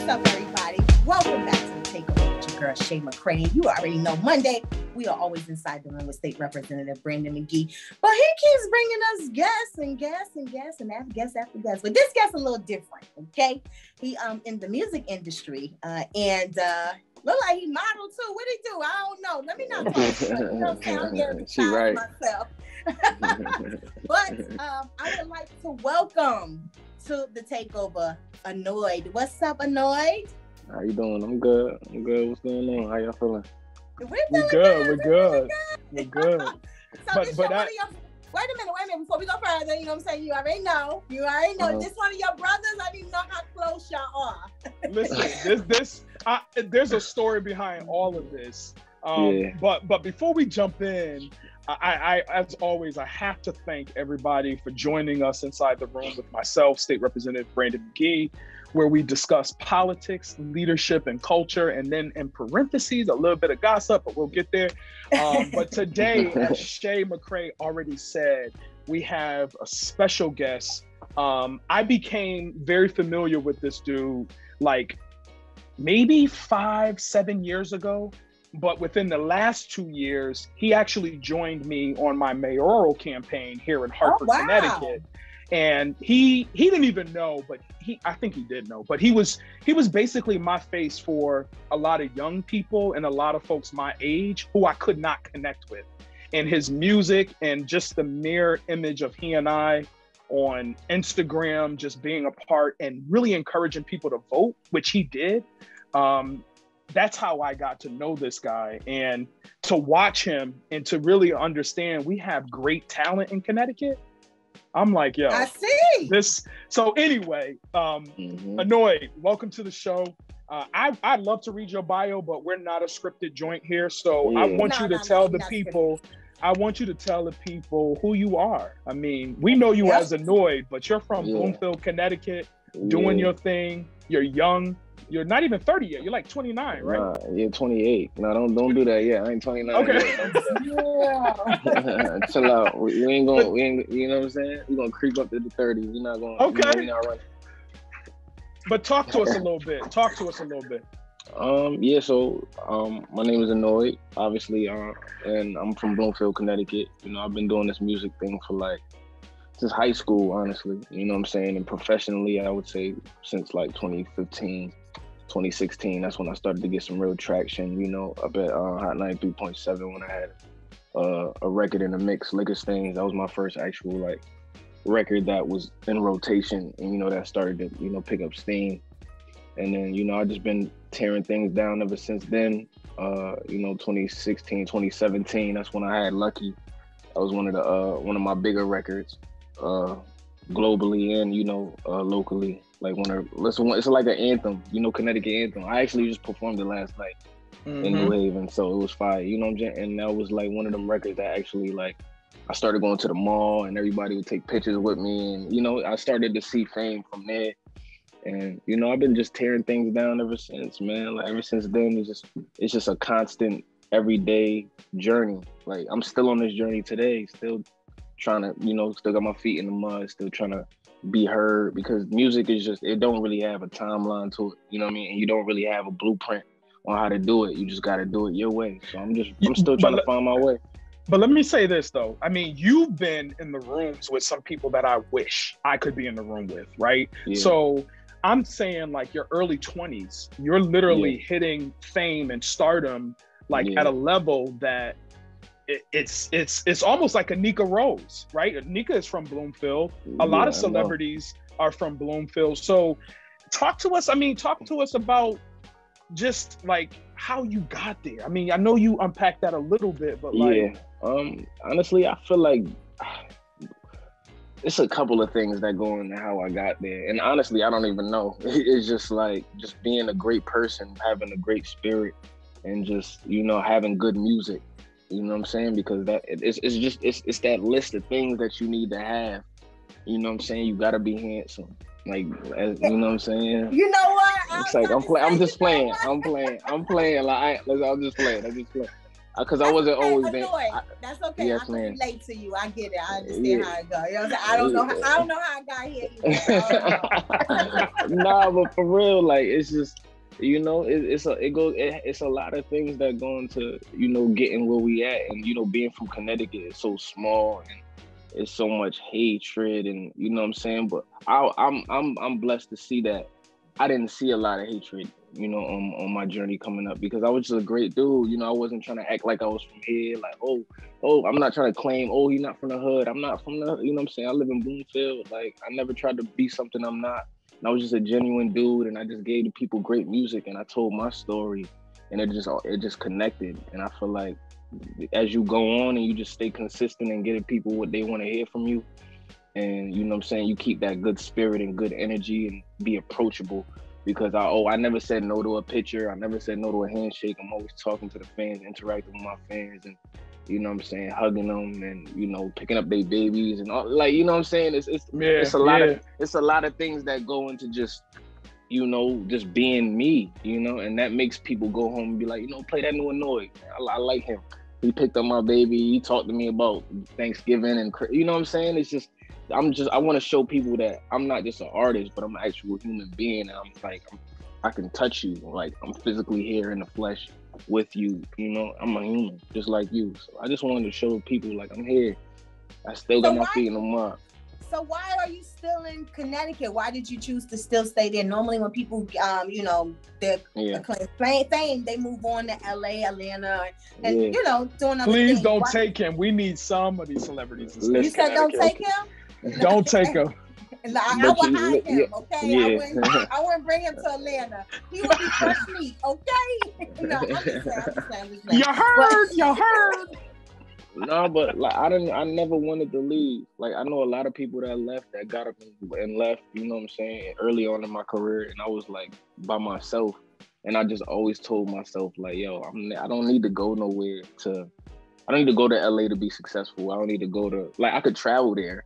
What's up, everybody? Welcome back to the Takeover with your girl Shay McCray. You already know Monday we are always inside the room with State Representative Brandon McGee, but he keeps bringing us guests and guests and guests and after guests after guests. But this guest a little different, okay? He um in the music industry uh, and uh, look like he modeled too. What he do? I don't know. Let me not talk. you know, she right. myself. but um, I would like to welcome to the takeover ANoyd. What's up, ANoyd? How you doing? I'm good. I'm good. What's going on? How y'all feeling? We're, We're good. We're We're good. We're good. so But- this but your, I- one of your, wait a minute, wait a minute. Before we go further, you know what I'm saying? You already know. You already know. Uh-huh. This one of your brothers. I didn't know how close y'all are. Listen, this this I, there's a story behind all of this. Um, Yeah. But but before we jump in, I, I as always I have to thank everybody for joining us inside the room with myself, State Representative Brandon McGee, where we discuss politics, leadership, and culture, and then in parentheses a little bit of gossip, but we'll get there. Um, but today, as Shay McCray already said, we have a special guest. Um, I became very familiar with this dude like maybe five, seven years ago. But within the last two years, he actually joined me on my mayoral campaign here in Hartford, oh, wow. Connecticut. And he he didn't even know, but he I think he did know, but he was he was basically my face for a lot of young people and a lot of folks my age who I could not connect with. And his music and just the mere image of he and I on Instagram, just being a part and really encouraging people to vote, which he did. Um, that's how I got to know this guy and to watch him and to really understand we have great talent in Connecticut. I'm like, yo, I see. this. So anyway, um, Mhm. ANoyd. Welcome to the show. Uh, I I'd love to read your bio, but we're not a scripted joint here. So I want No, you to no, tell no, the not people. I want you to tell the people who you are. I mean, we know you Yep. as ANoyd, but you're from Yeah. Bloomfield, Connecticut, doing Yeah. your thing. You're young. You're not even 30 yet. You're like 29, right? Nah, yeah, 28. No, don't don't do that. Yeah, I ain't 29. Okay. yet. Don't do that. Chill out. We, we ain't going. We ain't. You know what I'm saying? We gonna creep up to the 30. We're not going. To. Okay. We not. But talk to us a little bit. Talk to us a little bit. Um. Yeah. So. Um. My name is ANoyd. Obviously. Uh. And I'm from Bloomfield, Connecticut. You know, I've been doing this music thing for like since high school. Honestly. You know what I'm saying? And professionally, I would say since like 2015. 2016, that's when I started to get some real traction, you know, up at uh, Hot 93.7 when I had uh, a record in the mix, Liquor Stains. That was my first actual like record that was in rotation and, you know, that started to, you know, pick up steam. And then, you know, I just been tearing things down ever since then. Uh, you know, 2016, 2017, that's when I had Lucky. That was one of the, uh, one of my bigger records, uh, globally and, you know, uh, locally. Like one of listen it's like an anthem you know connecticut anthem. I actually just performed it last night in Mhm. new haven so it was fire you know what i'm saying? And that was like one of them records that actually like i started going to the mall and everybody would take pictures with me and you know i started to see fame from there. And you know i've been just tearing things down ever since man. Like ever since then it's just it's just a constant everyday journey. Like i'm still on this journey today still trying to you know still got my feet in the mud still trying to be heard because music is just it don't really have a timeline to it you know what i mean and you don't really have a blueprint on how to do it you just got to do it your way so i'm just i'm still But trying to find my way But let me say this though. I mean, you've been in the rooms with some people that I wish I could be in the room with, right? Yeah. So I'm saying like your early 20s, you're literally hitting fame and stardom like Yeah. at a level that it, it's it's it's almost like a Nika Rose, right? Nika is from Bloomfield. A lot Yeah, of celebrities are from Bloomfield. So talk to us. I mean, talk to us about just like how you got there. I mean, I know you unpacked that a little bit, but like yeah um honestly i feel like it's a couple of things that go into how i got there and honestly i don't even know it's just like just being a great person having a great spirit and just you know having good music you know what i'm saying because that it's, it's just it's, it's that list of things that you need to have you know what i'm saying you gotta be handsome like as, you know what i'm saying You know what? I it's like I'm playing. I'm just playing. I'm playing. I'm playing. Like I, I'm just playing. I'm just playing. because I wasn't always there. That's okay. Yes, I can relate to you. I get it. I understand Yeah. how it goes. You know what I'm? I don't know. How, I don't know how I got here. Either. I nah, but for real, like it's just you know, it, it's a it goes it, it's a lot of things that go into you know getting where we at, and you know being from Connecticut is so small and it's so much hatred, and you know what I'm saying. But I, I'm I'm I'm blessed to see that I didn't see a lot of hatred, you know, on on my journey coming up because I was just a great dude. You know, I wasn't trying to act like I was from here, like oh oh, I'm not trying to claim oh he's not from the hood. I'm not from the you know what I'm saying. I live in Bloomfield. Like I never tried to be something I'm not. And I was just a genuine dude, and I just gave the people great music, and I told my story, and it just it just connected. And I feel like as you go on and you just stay consistent and getting people what they want to hear from you, and you know what I'm saying, you keep that good spirit and good energy and be approachable. Because I oh I never said no to a picture, I never said no to a handshake. I'm always talking to the fans, interacting with my fans, and you know what I'm saying, hugging them and you know picking up their babies and all like you know what I'm saying. It's it's Yeah, it's a lot yeah. of it's a lot of things that go into just you know just being me you know? And that makes people go home and be like you know play that new ANoyd I, I like him. He picked up my baby. He talked to me about thanksgiving and you know what i'm saying? It's just i'm just i want to show people that i'm not just an artist but i'm an actual human being and i'm like I'm, i can touch you like i'm physically here in the flesh with you you know i'm a human just like you so i just wanted to show people like i'm here i still got So my why- feet in the mud So why are you still in Connecticut? Why did you choose to still stay there? Normally, when people, um, you know, they're yeah fame, they move on to LA, Atlanta, and Yeah. you know, doing other Please things. don't Why- take him. We need some of these celebrities. to stay You in said don't take him. Don't take him. And I, I But would you- hide yeah, him, okay? I yeah. wouldn't. I wouldn't bring him to Atlanta. He would be fresh meat, okay? no, I'm just saying. I'm just saying. I'm just saying. You heard? You heard? no, but like I didn't. I never wanted to leave. Like I know a lot of people that left, that got up and, and left. You know what I'm saying? Early on in my career, and I was like by myself, and I just always told myself like, "Yo, I'm. I don't need to go nowhere to. I don't need to go to LA to be successful. I don't need to go to like I could travel there,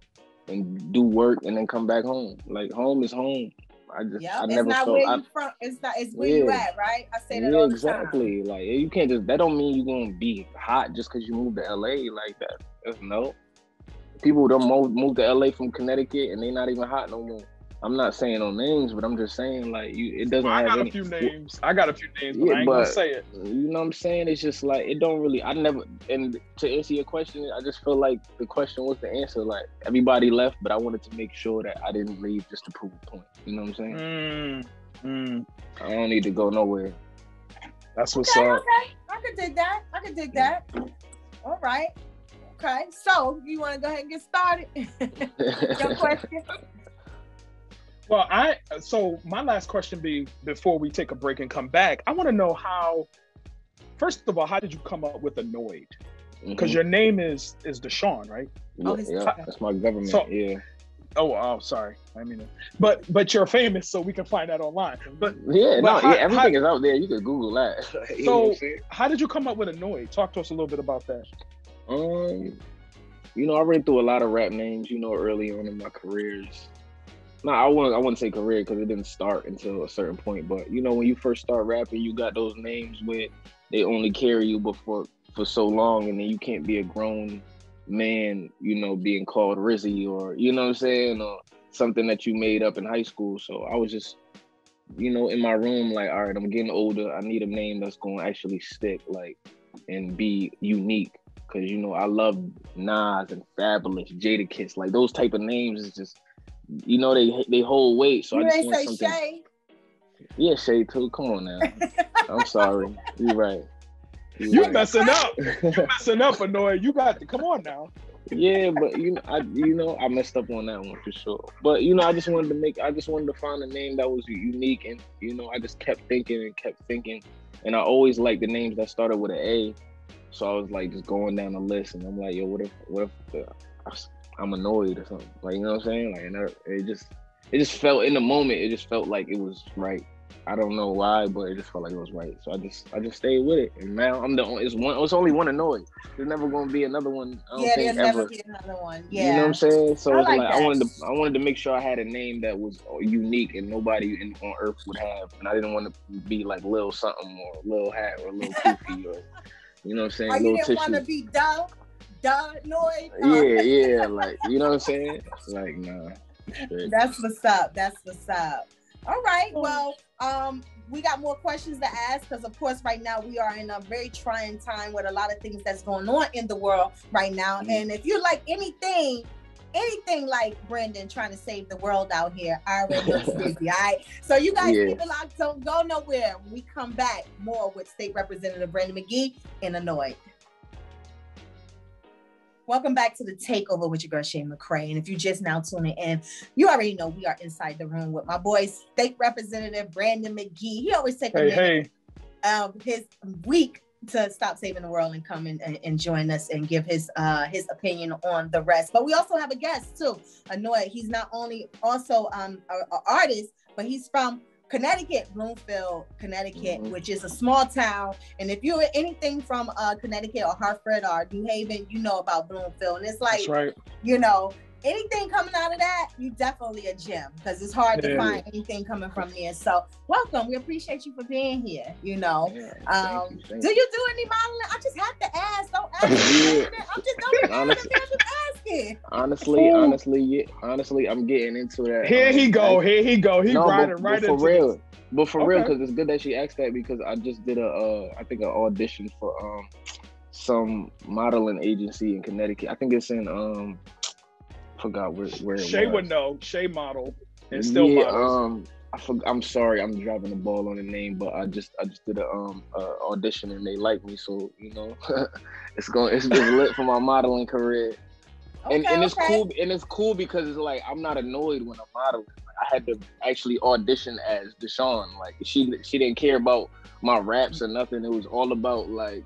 and do work and then come back home. Like home is home. I just Yeah, I it's never not felt. where I, you from. It's not. It's where you Yeah. at, right? I say that yeah, all the time. exactly. Like you can't just. That don't mean you're gonna be hot just because you moved to LA like that. That's no. People don't move move to LA from Connecticut and they not even hot no more. I'm not saying no names, but I'm just saying like you. It doesn't I have got any. a few names. I got a few names, but Yeah, I ain't gonna but- say it. You know what I'm saying? It's just like it don't really. I never. And to answer your question, I just feel like the question was the answer. Like everybody left, but I wanted to make sure that I didn't leave just to prove a point. You know what I'm saying? Mm, mm. I don't need to go nowhere. That's what's Okay, up. okay. I could dig that. I could dig that. All right. Okay. So you want to go ahead and get started? Your question. Well, I so my last question be before we take a break and come back. I want to know how. First of all, how did you come up with ANoyd? Because Mhm. your name is is Deshaun, right? yeah, Oh, yeah, that's my government. So- yeah. Oh, oh, sorry. I mean, but but you're famous, so we can find that online. But Yeah, But no, how- yeah, everything is out there. You can Google that. You know So- how did you come up with ANoyd? Talk to us a little bit about that. um, you know, I ran through a lot of rap names. You know, early on in my careers. No, I wouldn't. I wouldn't say career because it didn't start until a certain point. But you know, when you first start rapping, you got those names where they only carry you before for so long, and then you can't be a grown man. You know, being called Rizzy or you know what I'm saying, or something that you made up in high school. So I was just you know, in my room, like, all right, I'm getting older. I need a name that's going to actually stick, like, and be unique. Cause you know, I love Nas and Fabolous, Jada Kiss, like those type of names is just, you know, they they hold weight. So you I just ain't want say something. Shay. Yeah, Shay too. Come on now. I'm sorry. You're right. You're You right. messing up. You messing up, annoying. You got to come on now. yeah, but you know, I you know, I messed up on that one for sure. But you know, I just wanted to make, I just wanted to find a name that was unique, and you know, I just kept thinking and kept thinking, and I always liked the names that started with an A. So I was like just going down the list, and I'm like, yo, what if, what if uh, I'm annoyed or something? Like, you know what I'm saying? Like, and I, it just, it just felt in the moment, it just felt like it was right. I don't know why, but it just felt like it was right. So I just, I just stayed with it, and now I'm the only. It's one. It's only one ANoyd. There's never gonna be another one. I don't Yeah, think there's ever. never be another one. Yeah. You know what I'm saying? So I like like I wanted to I wanted to make sure I had a name that was unique and nobody in, on earth would have, and I didn't want to be like Lil something or Lil Hat or Lil Goofy or You know what I'm saying? Oh, you little didn't want to be duh, Noid. Yeah, yeah, like you know what I'm saying? Like nah. That's what's up. That's what's up. All right. Oh. Well, um, we got more questions to ask because, of course, right now we are in a very trying time with a lot of things that's going on in the world right now. Mhm. And if you like anything, anything like Brandon trying to save the world out here, I already know busy. All right. So you guys Yeah. keep it locked. Don't go nowhere. When we come back, more with State Representative Brandon McGee in ANoyd. Welcome back to the takeover with your girl Shay McCray. And if you're just now tuning in, you already know we are inside the room with my boy, State Representative Brandon McGee. He always takes Hey, hey. um, his week to stop saving the world and come in and, and join us and give his uh his opinion on the rest. But we also have a guest too. ANoyd. He's not only also um a, a artist, but he's from Connecticut, Bloomfield, Connecticut, Mhm. which is a small town. And if you're anything from uh Connecticut or Hartford or New Haven, you know about Bloomfield. And it's like right. you know, anything coming out of that, you definitely a gem because it's hard to find anything coming from there. So, welcome. We appreciate you for being here. You know, Yeah, um, you, do you. you do any modeling? I just have to ask. Don't ask. me. Yeah. I'm just don't Honestly. asking. Honestly, Ooh. honestly, yeah, honestly, I'm getting into that. Here um, he go. act- Here he go. He no, riding but, right but for into real. this. But for real, because it's good that she asked that because I just did a, uh, I think an audition for um some modeling agency in Connecticut. I think it's in um, forgot where where it Shay was. would know. Shay model and still yeah, models. um, I for, I'm sorry, I'm dropping the ball on the name, but I just I just did a um uh, audition and they like me, so you know, it's going it's been lit for my modeling career. Okay, and, and it's cool and it's cool because it's like I'm not annoyed when I'm modeling. Like, I had to actually audition as Deshaun. Like she she didn't care about my raps or nothing. It was all about like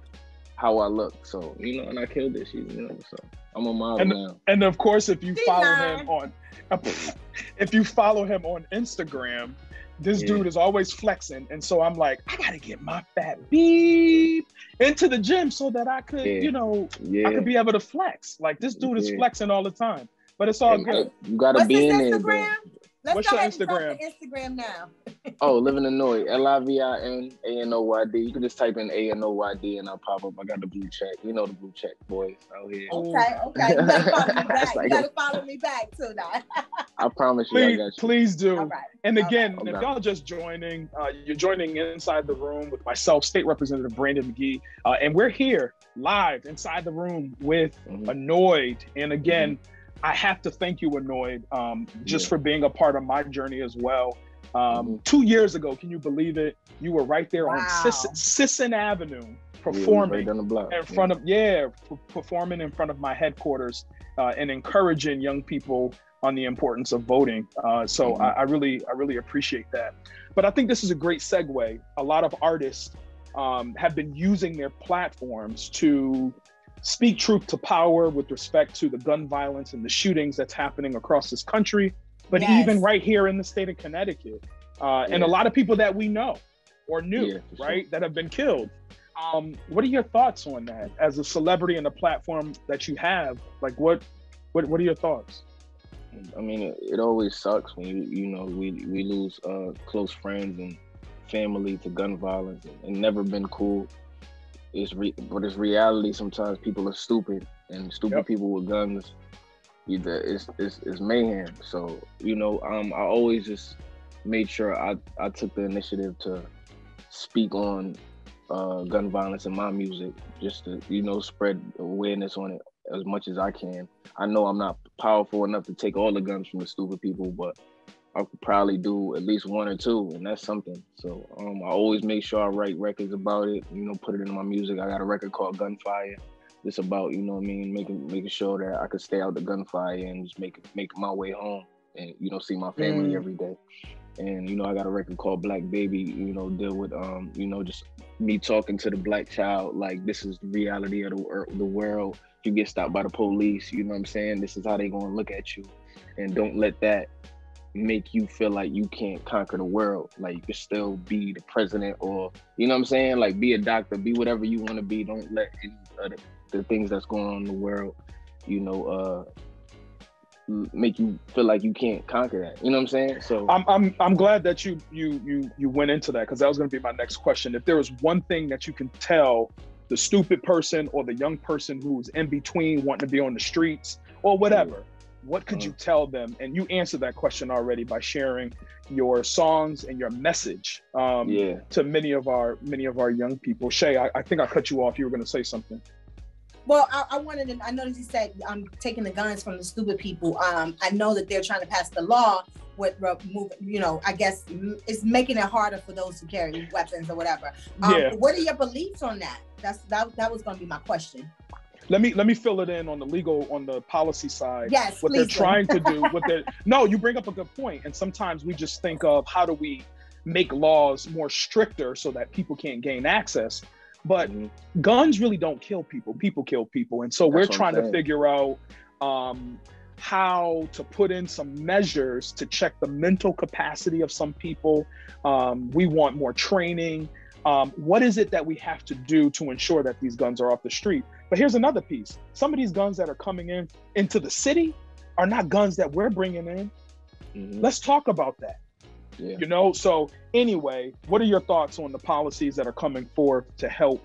how I look. So you know, and I killed it. She you know, so I'm a model And- now. And of course, if you She follow lying. him on, if you follow him on Instagram, this Yeah. dude is always flexing, and so I'm like, I gotta get my fat beep into the gym so that I could, Yeah. you know, Yeah. I could be able to flex. Like this dude is flexing all the time, but it's all And, good. uh, you gotta What's be his in there. Though. Instagram? Let's What's go your ahead and drop Instagram? the Instagram now. Oh, living ANoyd. L I V I N A N O Y D. You can just type in A N O Y D and I'll pop up. I got the blue check. You know the blue check boys out here. Okay, okay. You gotta follow me back. Like- you gotta follow me back too now. I promise you, I Please, got you. please do. All right. And again, right. if Okay. y'all just joining, uh, you're joining inside the room with myself, State Representative Brandon McGee, uh, and we're here live inside the room with Mhm. ANoyd. And again, I have to thank you, ANoyd, um, just Yeah. for being a part of my journey as well. Um, Mhm. Two years ago, can you believe it? You were right there on Wow. Sis- Sisson Avenue Yeah, performing right the block. in front of yeah p- performing in front of my headquarters uh, and encouraging young people on the importance of voting uh, so Mhm. I, I really i really appreciate that but i think this is a great segue a lot of artists um, have been using their platforms to speak truth to power with respect to the gun violence and the shootings that's happening across this country but Yes. even right here in the state of connecticut uh, and a lot of people that we know or knew Yeah, for sure. right that have been killed um, what are your thoughts on that as a celebrity and a platform that you have? Like, what, what, what are your thoughts? I mean, it, it always sucks when you you know we we lose uh, close friends and family to gun violence, and never been cool. It's re- but it's reality. Sometimes people are stupid, and stupid Yep. people with guns, either it's, it's it's mayhem. So you know, um, I always just made sure I I took the initiative to speak on uh, gun violence in my music, just to you know spread awareness on it as much as I can. I know I'm not powerful enough to take all the guns from the stupid people, but I could probably do at least one or two, and that's something. So um, I always make sure I write records about it. You know, put it in my music. I got a record called Gunfire. It's about you know what I mean, making making sure that I could stay out the gunfire and just make make my way home, and you know see my family Mm. every day. And you know I got a record called Black Baby. You know, deal with um you know just me talking to the black child like this is the reality of the, the world if you get stopped by the police you know what i'm saying this is how they gonna look at you and don't let that make you feel like you can't conquer the world like you can still be the president or you know what i'm saying? Like be a doctor be whatever you want to be. Don't let any of the, things that's going on in the world you know uh make you feel like you can't conquer that. You know what i'm saying? So I'm, I'm, I'm glad that you, you, you, you went into that because that was going to be my next question. If there was one thing that you can tell the stupid person or the young person who's in between wanting to be on the streets or whatever what could you tell them and you answered that question already by sharing your songs and your message um, Yeah. to many of our many of our young people shay i, I think i cut you off you were going to say something Well, I, I wanted to. I noticed you said I'm taking the guns from the stupid people. Um, I know that they're trying to pass the law with remove. You know, I guess mm, it's making it harder for those who carry weapons or whatever. Um, Yeah. What are your beliefs on that? That's that. That was going to be my question. Let me let me fill it in on the legal on the policy side. Yes, what they're trying to do what they're no you bring up a good point and sometimes we just think of how do we make laws more stricter so that people can't gain access but Mhm. guns really don't kill people. People kill people and so That's we're trying to figure out um, how to put in some measures to check the mental capacity of some people. Um, we want more training. Um, what is it that we have to do to ensure that these guns are off the street but here's another piece some of these guns that are coming in into the city are not guns that we're bringing in Mhm. let's talk about that Yeah. you know so anyway what are your thoughts on the policies that are coming forth to help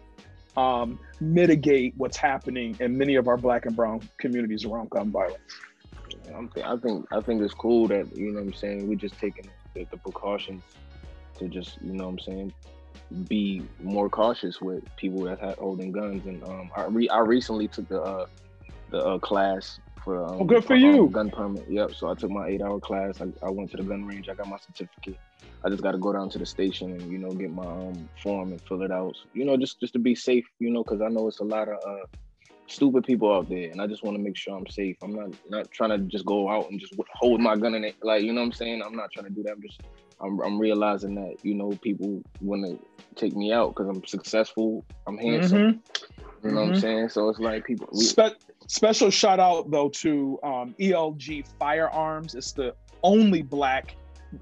um, mitigate what's happening in many of our black and brown communities around gun violence I think I think it's cool that you know what I'm saying we're just taking the, the precautions to just you know what I'm saying be more cautious with people that have holding guns. And um I re- I recently took the uh the uh, class for um, Oh, good for um, you. gun permit. Yep so I took my eight hour class. I, I went to the gun range. I got my certificate. I just got to go down to the station and you know get my um form and fill it out. You know just just to be safe you know because I know it's a lot of uh stupid people out there and I just want to make sure I'm safe. I'm not not trying to just go out and just hold my gun in it. Like, you know what I'm saying? I'm not trying to do that. I'm just I'm, I'm realizing that, you know, people want to take me out because I'm successful. I'm handsome. Mm-hmm. You know what I'm Mhm. saying? So it's like people we, Spe- special shout out though to um, ELG Firearms. It's the only black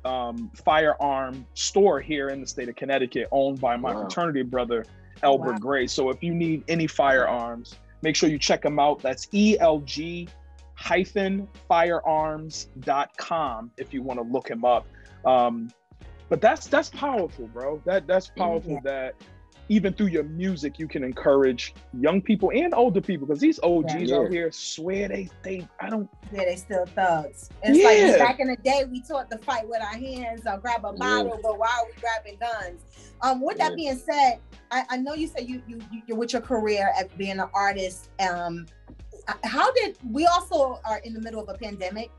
um, firearm store here in the state of Connecticut, owned by my Wow. fraternity brother Albert Wow. Gray. So if you need any firearms, make sure you check them out. That's ELG hyphen firearms.com if you want to look him up. Um, but that's that's powerful, bro. That that's powerful that even through your music you can encourage young people and older people because these OGs Yeah. out here swear they they I don't Yeah, they still thugs. It's like back in the day, we taught to fight with our hands or grab a bottle, but why are we grabbing guns? Um, with that Yeah. being said, I, I know you said you, you you- you're with your career as being an artist. Um, how did we also are in the middle of a pandemic?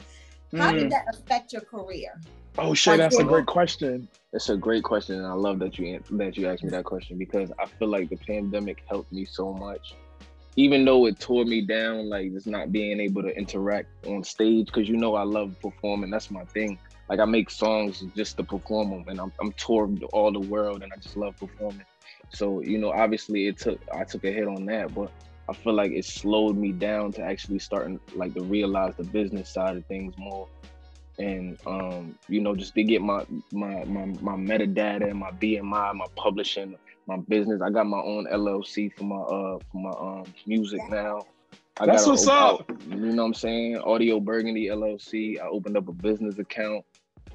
How Mm. did that affect your career? Oh shit, that's a great question. It's a great question, and I love that you that you asked me that question because I feel like the pandemic helped me so much. Even though it tore me down, like just not being able to interact on stage, because you know I love performing. That's my thing. Like I make songs just to perform them, and I'm I'm touring all the world, and I just love performing. So you know, obviously it took I took a hit on that, but I feel like it slowed me down to actually starting like to realize the business side of things more and um, you know, just to get my my my my metadata and my BMI, my publishing, my business. I got my own LLC for my uh for my um music now. I That's got a- what's up. You know what I'm saying? Audio Burgundy LLC. I opened up a business account.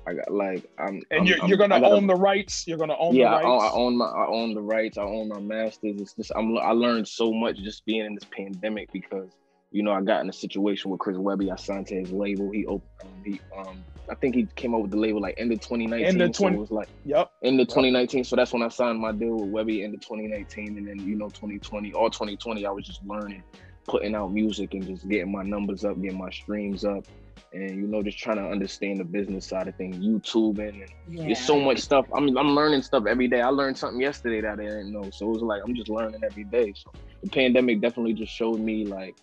I got like I'm And I'm- you're, I'm- you're gonna got a- own the rights. You're gonna own yeah, the I own, I own my I own the rights. I own my masters. It's just I'm I learned so much just being in this pandemic because you know I got in a situation with Chris Webby. I signed to his label. He opened. Um, he um I think he came up with the label like end of 2019. End of so 20 it was like Yep. end of 2019. So that's when I signed my deal with Webby end of 2019, and then you know 2020, all 2020, I was just learning, putting out music and just getting my numbers up, getting my streams up, and you know just trying to understand the business side of things, YouTubing and Yeah. there's so much stuff. I mean, I'm learning stuff every day. I learned something yesterday that I didn't know. So it was like I'm just learning every day. So the pandemic definitely just showed me like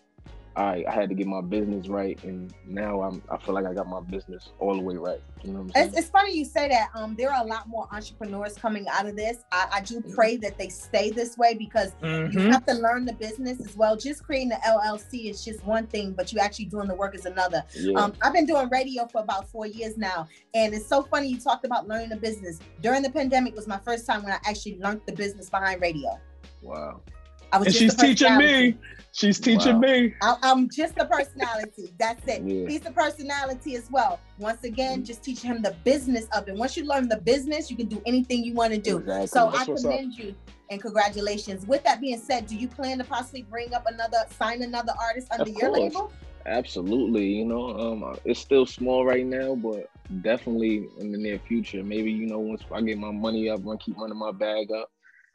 I, I had to get my business right, and now I'm I feel like I got my business all the way right. You know what I'm saying? It's, it's funny you say that. Um, there are a lot more entrepreneurs coming out of this. I, I do pray that they stay this way because you Mhm. have to learn the business as well. Just creating the LLC is just one thing, but you actually doing the work is another. yeah. Um, I've been doing radio for about four years now, and it's so funny you talked about learning the business. During the pandemic was my first time when I actually learned the business behind radio. wow. I was And she's teaching me. She's teaching Wow. me. I, I'm just the personality. That's it. Yeah. He's the personality as well. Once again, just teaching him the business of it. Once you learn the business, you can do anything you want to do. Exactly. So That's I what's up. commend you and congratulations. With that being said, do you plan to possibly bring up another, sign another artist under Of your course. label? Absolutely, you know, um, it's still small right now, but definitely in the near future. Maybe you know, once I get my money up, I keep running my bag up,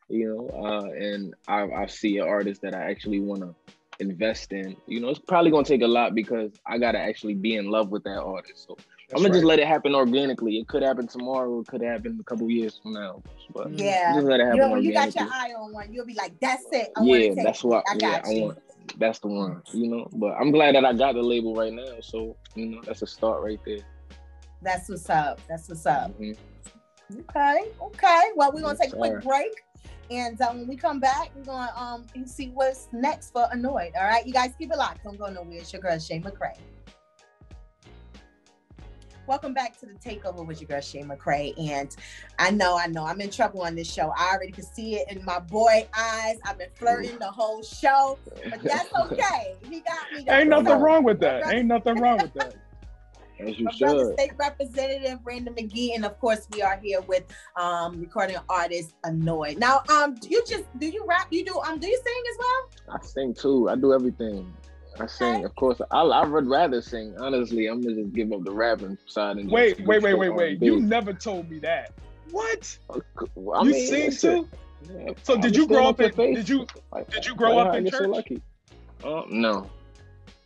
you know, uh, and I, I see an artist that I actually want to invest in. You know, it's probably gonna take a lot because I gotta actually be in love with that artist. So I'm gonna just let it happen organically. It could happen tomorrow. It could happen a couple years from now. But Yeah. just let it happen You, you got your eye on one. You'll be like, that's it. I yeah, take that's it. what. I yeah, got I want. That's the one, you know. But I'm glad that I got the label right now. So you know, that's a start right there. That's what's up. That's what's up. Mhm. Okay. Okay. Well, we're gonna take a quick break. And um, when we come back, we're gonna um see what's next for ANoyd. All right, you guys keep it locked. Don't go nowhere. It's your girl Shay McCray. Welcome back to the takeover with your girl Shay McCray. And I know, I know, I'm in trouble on this show. I already can see it in my boy eyes. I've been flirting the whole show, but that's okay. He got me. Ain't nothing wrong with that. Ain't nothing wrong with that. As you my brother state representative Brandon McGee, and of course we are here with um recording artist ANoyd. Now, um, do you just do you rap? You do um do you sing as well? I sing too. I do everything. I sing. Of course, I I would rather sing. Honestly, I'm gonna just give up the rapping side and Wait, just wait, wait, wait, wait. You never told me that. What? I you mean, sing too? yeah, So I did you grow up up in? face. Did you did you grow like up how in get so church? lucky. Uh, no,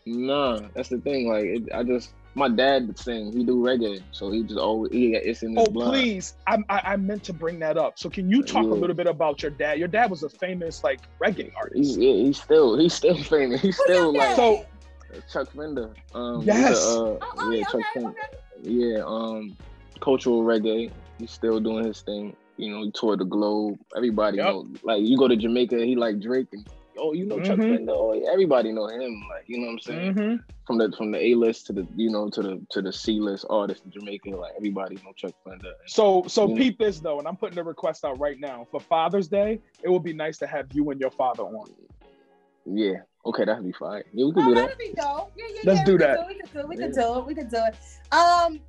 no. That's the thing. Like, it, I just my dad would sing. He do reggae, so he just always he got it's in his Oh, blood. please. I, I I meant to bring that up. So can you talk a little bit about your dad? Your dad was a famous like reggae He's artist. yeah, he's still he's still famous. He's Who's still like? So- Chuck Fenda. Um, Yes. a, uh, oh, oh, yeah, yeah, Chuck okay, Fender. okay. Yeah, um, cultural reggae. He's still doing his thing. You know, he toured the globe. Everybody Yep. know. Like you go to Jamaica, he like Drake, and oh, you know Chuck Mhm. Fender. Oh, yeah, everybody know him. Like you know what I'm saying. hmm From the from the A list to the you know to the to the C list artists in Jamaica, like everybody know Chuck Fenda. So so Yeah. peep this though, and I'm putting the request out right now for Father's Day. It would be nice to have you and your father on. Yeah. Okay, that'd be fine. Yeah, we could Oh, do that. that'd be dope. Yeah, yeah, Let's yeah. do we could that. it, We could do it. We could Yeah. do it. We could do it. Um,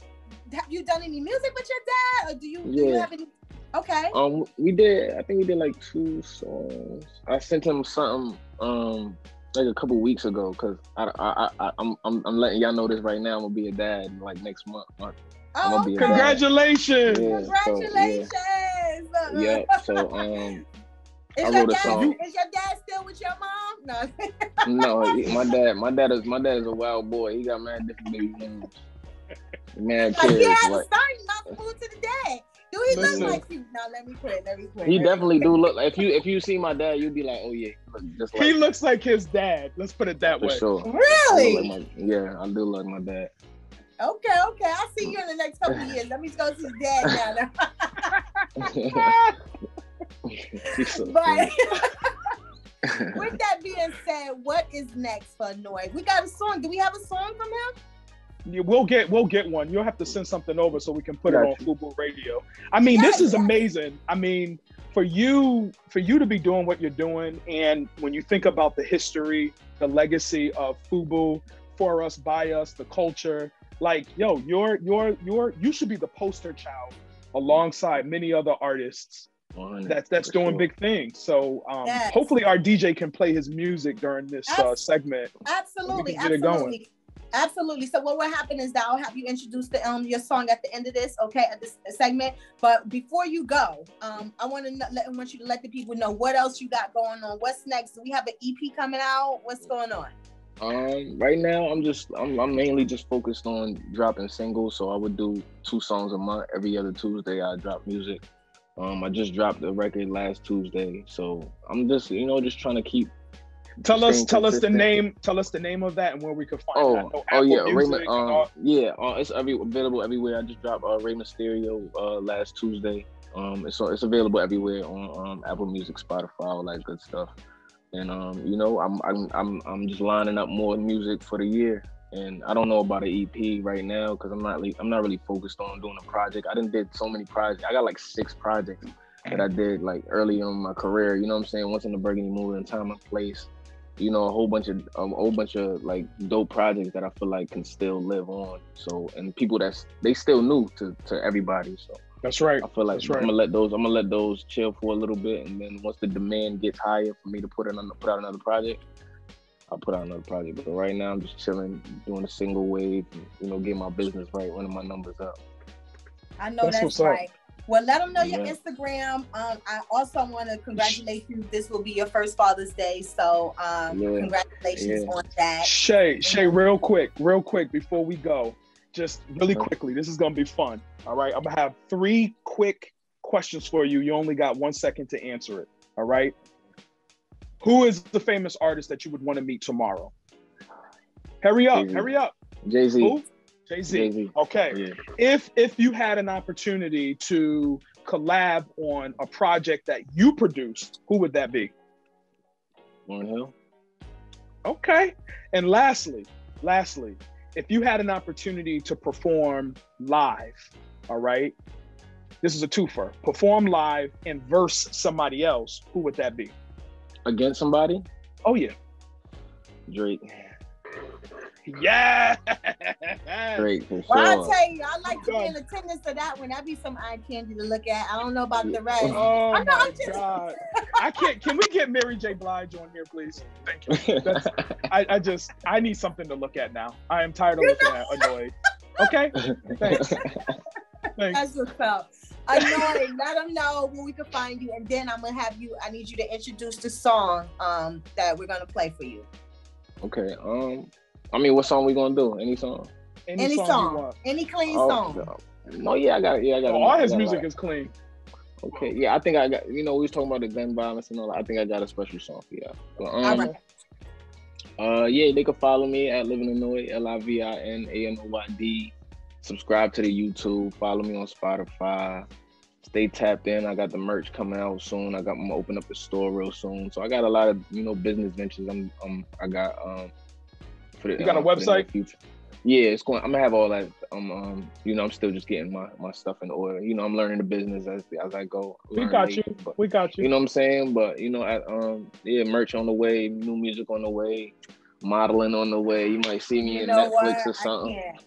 have you done any music with your dad, or do you do you have any? Okay. Um, we did. I think we did like two songs. I sent him something um like a couple weeks ago because I, I I I'm I'm I'm letting y'all know this right now. I'm gonna be a dad like next month. month. I'm Oh, gonna be a okay. Congratulations. Yeah, so, yeah. Congratulations. Yeah. So um Is I your wrote a dad song. is your dad still with your mom? No. no, my dad my dad is my dad is a wild boy. He got mad different baby names. Mad like he kids. has a Like, starting mouth food to the dad. Do he Listen. look like you? No, let me quit. Let me quit. he let definitely quit. do look. If you if you see my dad, you'd be like, oh yeah, he look just like He looks like his dad. Let's put it that for way. sure. I Really? like my- yeah, I do like my dad. Okay, okay. I'll see you in the next couple of years. Let me go see his dad now. He's so but with that being said, what is next for Noy? We got a song. Do we have a song from him? Yeah, we'll get we'll get one. You'll have to send something over so we can put it Got on you. Fubu Radio. I mean, this is yes. amazing. I mean, for you for you to be doing what you're doing, and when you think about the history, the legacy of Fubu, for us, by us, the culture, like yo, you're you're you're you should be the poster child alongside many other artists that's that's doing sure. big things. So um, Yes. hopefully our DJ can play his music during this uh, segment. Absolutely, can get it going. absolutely. Absolutely. So what will happen is that I'll have you introduce the um your song at the end of this, okay, at this segment. But before you go, um, I want to let want you to let the people know what else you got going on. What's next? Do we have an EP coming out? What's going on? Um, right now I'm just I'm, I'm mainly just focused on dropping singles. So I would do two songs a month. Every other Tuesday I drop music. Um, I just dropped the record last Tuesday. So I'm just you know just trying to keep. Tell us, tell us the name, tell us the name of that and where we could find Oh, that. I oh Apple yeah, Music Raymond. Um, yeah, uh, it's every available everywhere. I just dropped uh, Rey Mysterio uh, last Tuesday. Um, it's it's available everywhere on um, Apple Music, Spotify, all that good stuff. And um, you know, I'm I'm I'm I'm just lining up more music for the year. And I don't know about an EP right now because I'm not I'm not really focused on doing a project. I didn't did so many projects. I got like six projects that I did like early in my career. You know what I'm saying? Once in the Burgundy movement, time and place you know, a whole bunch of um, a whole bunch of like dope projects that I feel like can still live on. So and people that's they still new to to everybody. So That's right. I feel like That's right. I'm gonna let those I'm gonna let those chill for a little bit, and then once the demand gets higher for me to put it on put out another project, I'll put out another project. But right now I'm just chilling, doing a single wave, and, you know, getting my business right, running my numbers up. I know That's that's, what's up. Right. Well, let them know your Yeah. Instagram. Um, I also want to congratulate you. This will be your first Father's Day, so um, Yeah. congratulations Yeah. on that. Shay, Shay, real quick, real quick before we go, just really quickly. This is gonna be fun. All right, I'm gonna have three quick questions for you. You only got one second to answer it. All right. Who is the famous artist that you would want to meet tomorrow? Hurry up! Jay-Z. Hurry up! Jay Z. Who? Jay Z. Jay Z. Okay. Yeah. If if you had an opportunity to collab on a project that you produced, who would that be? Lauryn Hill. Okay. And lastly, lastly, if you had an opportunity to perform live, all right, this is a twofer. Perform live and verse somebody else, who would that be? Against somebody? Oh yeah. Drake. Yeah. Drake for Well, I tell you, I like to be Done. in attendance to that one. That'd be some eye candy to look at. I don't know about the rest. Oh I know, my I'm just- God. I can't can we get Mary J. Blige on here, please? Thank you. That's I, I just I need something to look at now. I am tired of looking at annoyed. Okay? Thanks. Thanks. That's what's up. Annoying. Let them know where we can find you, and then I'm gonna have you. I need you to introduce the song um, that we're gonna play for you. okay. Um. I mean, what song we gonna do? Any song? Any, you song, want. any clean Oh, song. no. No, yeah, I got it. Yeah, I got it. Oh, all his got, music like- is clean. Okay, yeah, I think I got. You know, we was talking about the gun violence and all. that. I think I got a special song for y'all. But, um, All right. Uh, yeah, they can follow me at Living ANoyd, L I V I N A N O Y D. Subscribe to the YouTube. Follow me on Spotify. Stay tapped in. I got the merch coming out soon. I got I'm gonna open up a store real soon. So I got a lot of you know business ventures. I'm um I got um for the You got a um, for the near website? future. Yeah, it's going. I'm gonna have all that. Um, um, you know, I'm still just getting my, my stuff in order. You know, I'm learning the business as as I go. We got late, you. but- We got you. you know what I'm saying? But you know, at, um, yeah, merch on the way, new music on the way, modeling on the way. You might see me You in know what? Netflix or something.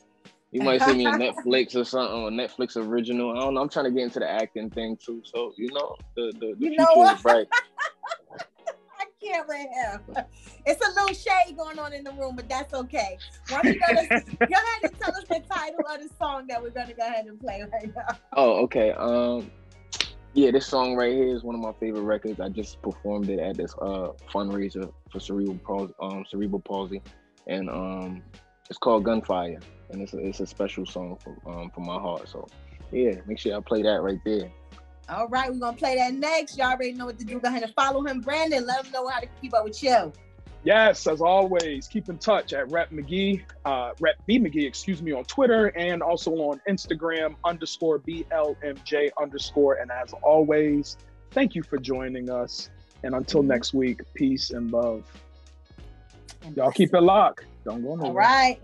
You might see me in Netflix or something, or Netflix original. I don't know. I'm trying to get into the acting thing too. So you know, the the, the You future know what? is bright. Him. It's a little shade going on in the room, but that's okay. Why don't you go, to, go ahead and tell us the title of the song that we're gonna go ahead and play right now. Oh, okay. Um, yeah, this song right here is one of my favorite records. I just performed it at this uh fundraiser for cerebral palsy, um, cerebral palsy, and um, it's called Gunfire, and it's a, it's a special song for um for my heart. So, yeah, make sure I play that right there. All right, we're gonna play that next. Y'all already know what to do. Go ahead and follow him, Brandon. Let him know how to keep up with you. Yes, as always, keep in touch at Rep McGee, uh, Rep B McGee, excuse me, on Twitter and also on Instagram underscore BLMJ underscore. And as always, thank you for joining us. And until next week, peace and love. Y'all keep it locked. Don't go nowhere. All right.